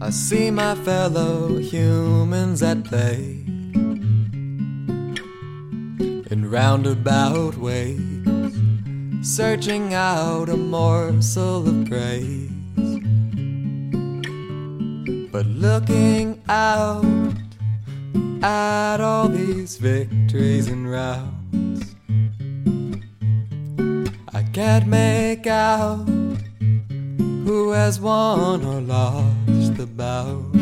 I see my fellow humans at play in roundabout ways, searching out a morsel of praise. But looking out at all these victories and routs, I can't make out who has won or lost the bout.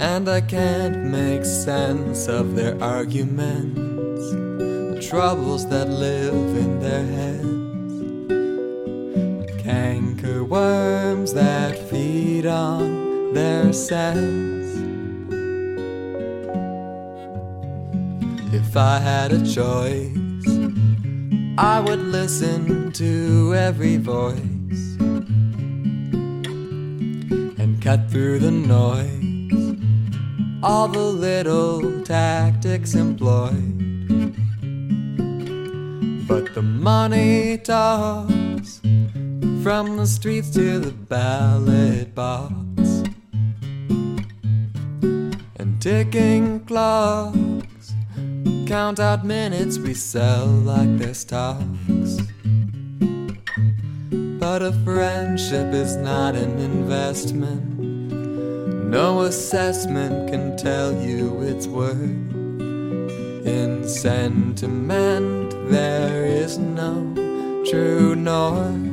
And I can't make sense of their arguments, the troubles that live in their heads, canker worms that feed on their sense. If I had a choice, I would listen to every voice and cut through the noise, all the little tactics employed. But the money talks from the streets to the ballot box, and ticking clocks count out minutes we sell like they're stocks. But a friendship is not an investment. No assessment can tell you its worth. In sentiment, there is no true north.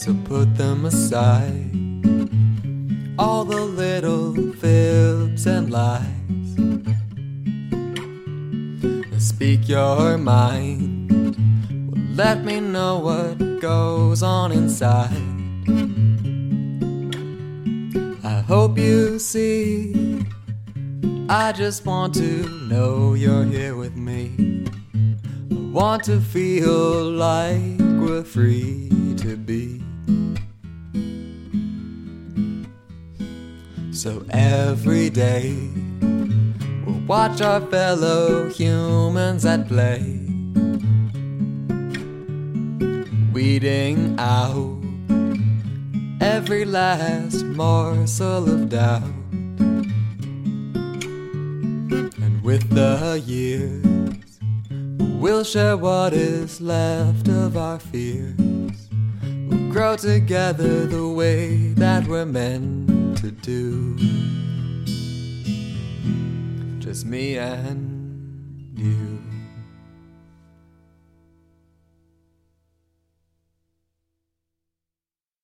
So put them aside all the little and lies. And speak your mind. Well, let me know what goes on inside. I hope you see. I just want to know you're here with me. I want to feel like we're free to be. So every day we'll watch our fellow humans at play, weeding out every last morsel of doubt. And with the years, we'll share what is left of our fears. We'll grow together the way that we're meant to do. Just me and you.